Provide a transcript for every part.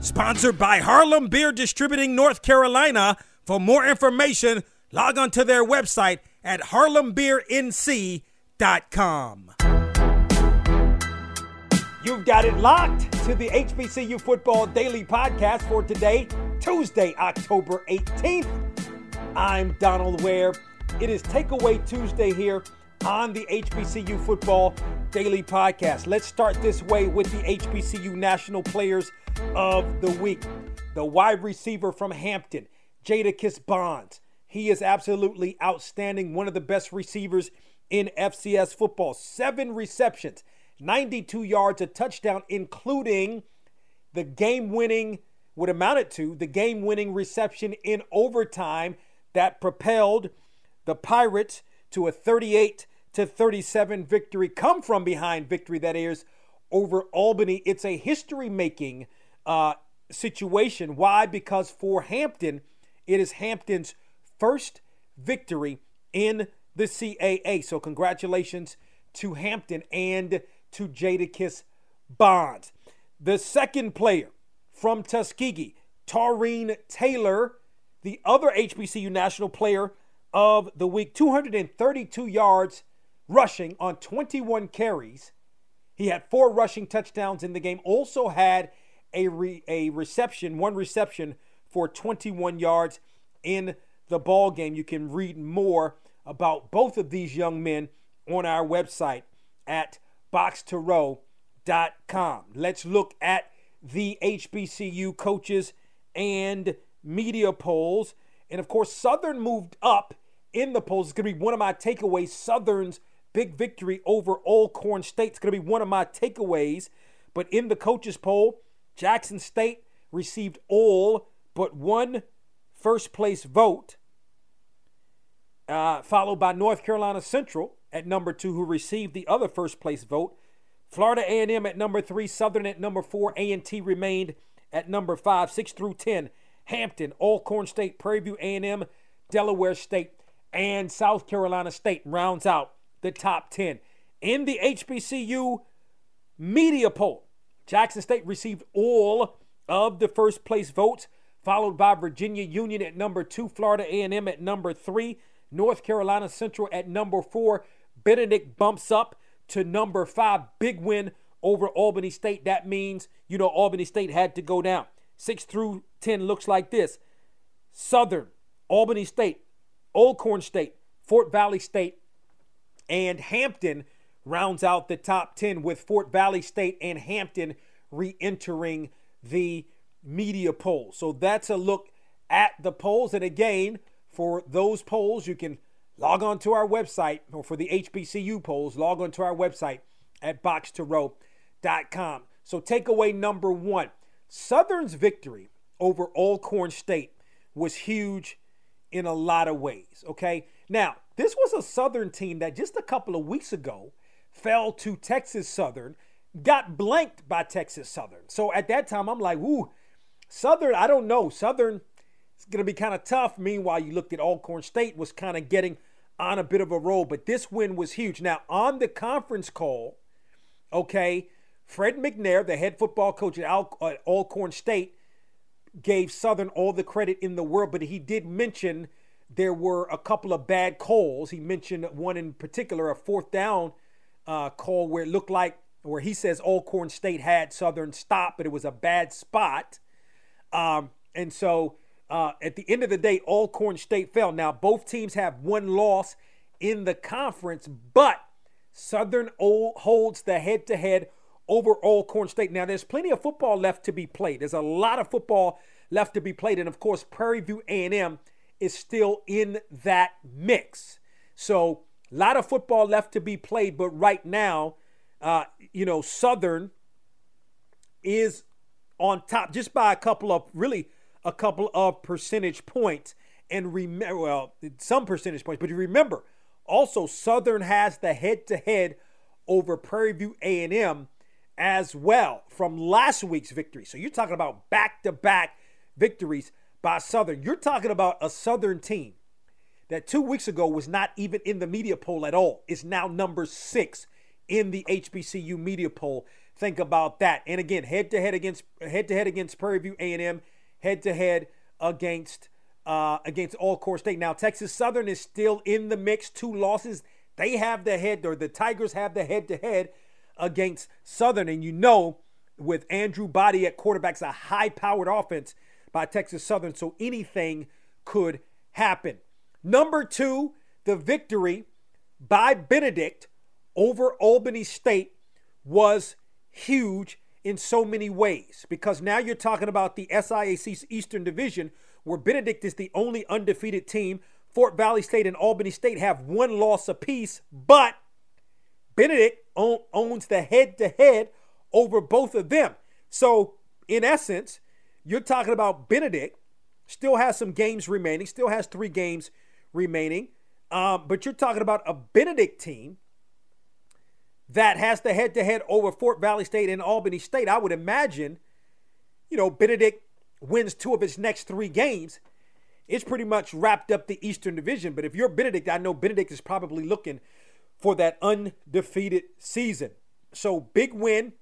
Sponsored by Harlem Beer Distributing North Carolina. For more information, log on to their website at harlembeernc.com. You've got it locked to the HBCU Football Daily Podcast for today, Tuesday, October 18th. I'm Donald Ware. It is Takeaway Tuesday here on the HBCU Football Daily Podcast. Let's start this way with the HBCU National Players of the Week. The wide receiver from Hampton, Jadakis Bonds. He is absolutely outstanding, one of the best receivers in FCS football. Seven receptions, 92 yards, a touchdown, including the game winning, what amounted to the game winning reception in overtime that propelled the Pirates to a 38 to 37 victory, come from behind victory that is over Albany. It's a history making uh, situation. Why? Because for Hampton, it is Hampton's first victory in the CAA. So, congratulations to Hampton and to Jadakis Bonds. The second player from Tuskegee, Taurine Taylor, the other HBCU national player of the week, 232 yards rushing on 21 carries. He had four rushing touchdowns in the game. Also had a re, a reception, one reception for 21 yards in the ball game. You can read more about both of these young men on our website at boxtorow.com. Let's look at the HBCU coaches and media polls. And of course, Southern moved up in the polls. It's going to be one of my takeaways. Southern's big victory over Alcorn State. It's going to be one of my takeaways. But in the coaches poll, Jackson State received all but one first place vote, uh, followed by North Carolina Central at number two, who received the other first place vote. Florida A&M at number three, Southern at number four, A&T remained at number five, six through ten. Hampton, Alcorn State, Prairie View A&M, Delaware State, and South Carolina State rounds out the top 10. In the HBCU media poll, Jackson State received all of the first place votes, followed by Virginia Union at number two, Florida A&M at number three, North Carolina Central at number four. Benedict bumps up to number five. Big win over Albany State. That means, you know, Albany State had to go down. Six through 10 looks like this Southern, Albany State, Alcorn State, Fort Valley State, and Hampton rounds out the top 10 with Fort Valley State and Hampton re entering the media poll. So that's a look at the polls. And again, for those polls, you can log on to our website, or for the HBCU polls, log on to our website at boxtorow.com. So, takeaway number one Southern's victory over Alcorn State was huge in a lot of ways. Okay. Now, this was a Southern team that just a couple of weeks ago fell to Texas Southern, got blanked by Texas Southern. So at that time, I'm like, ooh, Southern, I don't know. Southern is going to be kind of tough. Meanwhile, you looked at Alcorn State was kind of getting on a bit of a roll, but this win was huge. Now, on the conference call, okay, Fred McNair, the head football coach at Alcorn State, gave Southern all the credit in the world, but he did mention there were a couple of bad calls. He mentioned one in particular, a fourth down uh, call where it looked like, where he says Alcorn State had Southern stop, but it was a bad spot. Um, and so uh, at the end of the day, Alcorn State fell. Now, both teams have one loss in the conference, but Southern holds the head to head over Alcorn State. Now, there's plenty of football left to be played. There's a lot of football left to be played. And of course, Prairie View A&M is still in that mix. So, a lot of football left to be played, but right now, uh, you know, Southern is on top just by a couple of really a couple of percentage points. And remember, well, some percentage points, but you remember, also Southern has the head-to-head over Prairie View A&M as well from last week's victory. So you're talking about back-to-back victories by Southern. You're talking about a Southern team that two weeks ago was not even in the media poll at all. Is now number six in the HBCU media poll. Think about that. And again, head to head against head to head against Prairie View A&M, head to head against uh, against Alcorn State. Now Texas Southern is still in the mix. Two losses. They have the head, or the Tigers have the head to head against Southern, and you know with Andrew Body at quarterbacks, a high powered offense by Texas Southern. So anything could happen. Number two, the victory by Benedict over Albany State was huge in so many ways because now you're talking about the SIAC's Eastern Division where Benedict is the only undefeated team. Fort Valley State and Albany State have one loss apiece, but Benedict owns the head to head over both of them. So, in essence, you're talking about Benedict still has some games remaining, still has three games remaining. Um, but you're talking about a Benedict team that has the head to head over Fort Valley State and Albany State. I would imagine, you know, Benedict wins two of its next three games. It's pretty much wrapped up the Eastern Division. But if you're Benedict, I know Benedict is probably looking for that undefeated season. So big win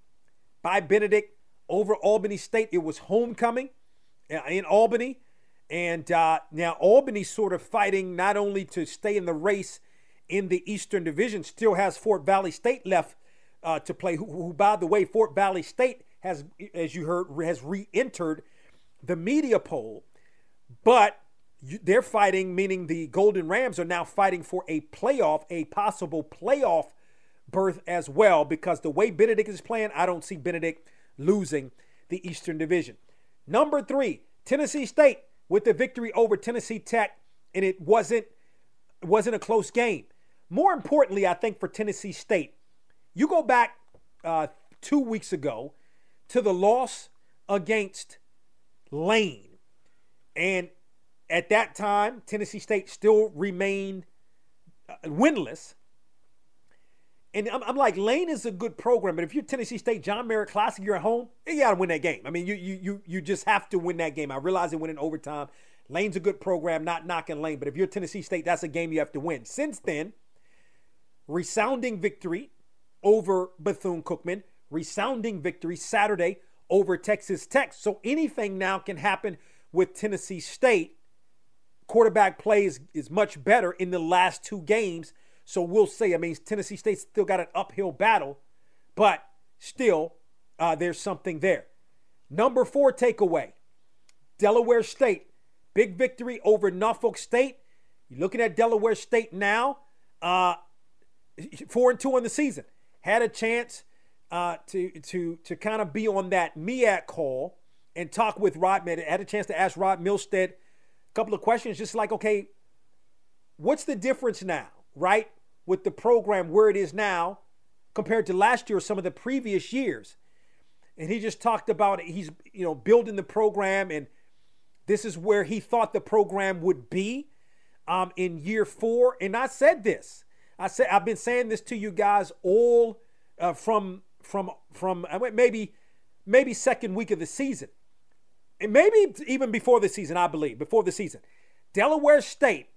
by Benedict over Albany State. It was homecoming uh, in Albany. And uh, now Albany's sort of fighting not only to stay in the race in the Eastern Division, still has Fort Valley State left uh, to play. Who, who, by the way, Fort Valley State has, as you heard, has re-entered the media poll, but they're fighting, meaning the Golden Rams are now fighting for a playoff, a possible playoff berth as well. Because the way Benedict is playing, I don't see Benedict losing the Eastern Division. Number three, Tennessee State with the victory over Tennessee Tech, and it wasn't it wasn't a close game. More importantly, I think for Tennessee State, you go back uh, two weeks ago to the loss against Lane, and at that time, Tennessee State still remained uh, winless. And I'm, I'm, like, Lane is a good program, but if you're Tennessee State, John Merritt Classic, you're at home, you got to win that game. I mean, you, you you you just have to win that game. I realize it win in overtime. Lane's a good program, not knocking Lane, but if you're Tennessee State, that's a game you have to win. Since then, resounding victory over Bethune Cookman, resounding victory Saturday over Texas Tech. So anything now can happen with Tennessee State. Quarterback play is, is much better in the last two games so we'll say, I mean, Tennessee State still got an uphill battle, but still, uh, there's something there. Number four takeaway Delaware State, big victory over Norfolk State. You're looking at Delaware State now, uh, four and two in the season. Had a chance uh, to to to kind of be on that MEAC call and talk with Rod. Had a chance to ask Rod Milstead a couple of questions, just like, okay, what's the difference now, right? With the program where it is now compared to last year or some of the previous years. And he just talked about he's you know building the program and this is where he thought the program would be um, in year four. And I said this. I said I've been saying this to you guys all uh, from from from I went maybe maybe second week of the season, and maybe even before the season. I believe before the season, Delaware State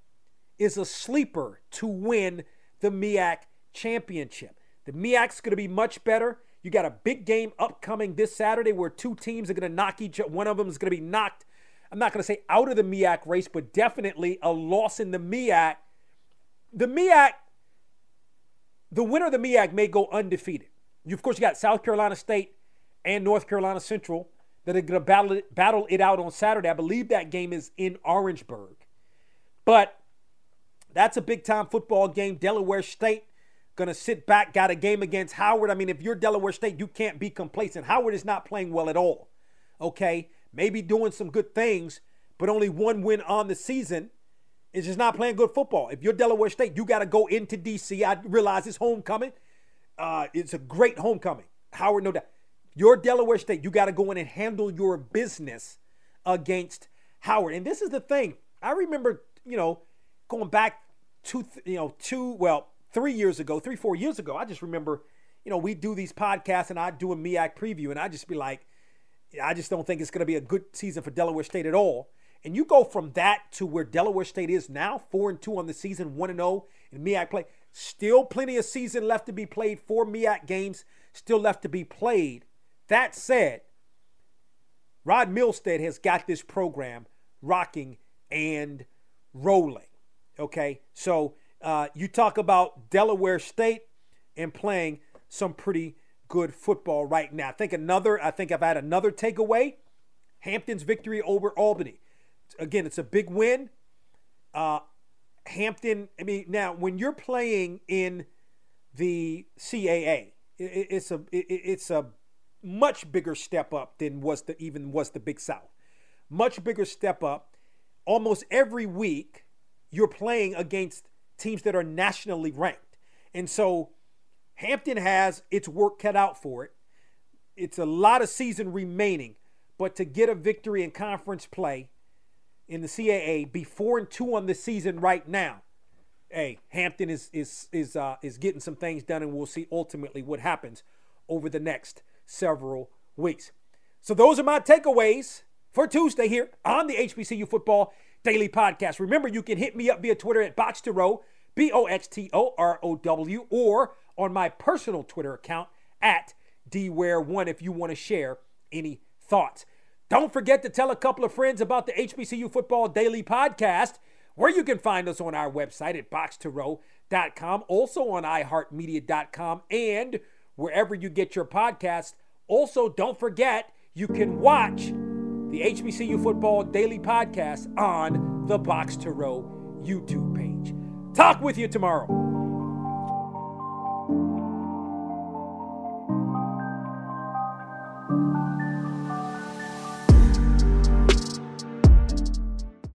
is a sleeper to win the MEAC championship. The MEAC's going to be much better. You got a big game upcoming this Saturday where two teams are going to knock each other. one of them is going to be knocked I'm not going to say out of the MEAC race, but definitely a loss in the MEAC. The MEAC, the winner of the MEAC may go undefeated. You, of course, you got South Carolina State and North Carolina Central that are going to battle it, battle it out on Saturday. I believe that game is in Orangeburg. But that's a big time football game. Delaware State to sit back, got a game against Howard. I mean, if you're Delaware State, you can't be complacent. Howard is not playing well at all. Okay? Maybe doing some good things, but only one win on the season is just not playing good football. If you're Delaware State, you got to go into D.C. I realize it's homecoming. Uh, it's a great homecoming. Howard, no doubt. You're Delaware State. You got to go in and handle your business against Howard. And this is the thing. I remember, you know, going back two, you know, two, well, three years ago, three, four years ago. I just remember, you know, we do these podcasts and I do a MEAC preview, and I just be like, I just don't think it's going to be a good season for Delaware State at all. And you go from that to where Delaware State is now, four and two on the season, one and zero oh in MEAC play. Still plenty of season left to be played. Four MEAC games still left to be played. That said, Rod Milstead has got this program rocking and rolling. Okay, so uh, you talk about Delaware State and playing some pretty good football right now. I think another. I think I've had another takeaway. Hampton's victory over Albany. Again, it's a big win. Uh, Hampton. I mean, now when you're playing in the CAA, it, it's a it, it's a much bigger step up than was the even was the Big South. Much bigger step up. Almost every week, you're playing against teams that are nationally ranked, and so Hampton has its work cut out for it. It's a lot of season remaining, but to get a victory in conference play in the CAA, be four and two on the season right now. Hey, Hampton is is is uh, is getting some things done, and we'll see ultimately what happens over the next several weeks. So those are my takeaways for Tuesday here on the HBCU Football Daily Podcast. Remember, you can hit me up via Twitter at to B O X T O R O W, or on my personal Twitter account at DWare1 if you want to share any thoughts. Don't forget to tell a couple of friends about the HBCU Football Daily Podcast, where you can find us on our website at boxtorow.com, also on iHeartMedia.com, and wherever you get your podcast. Also, don't forget you can watch the HBCU Football Daily Podcast on the Box to Row YouTube page. Talk with you tomorrow.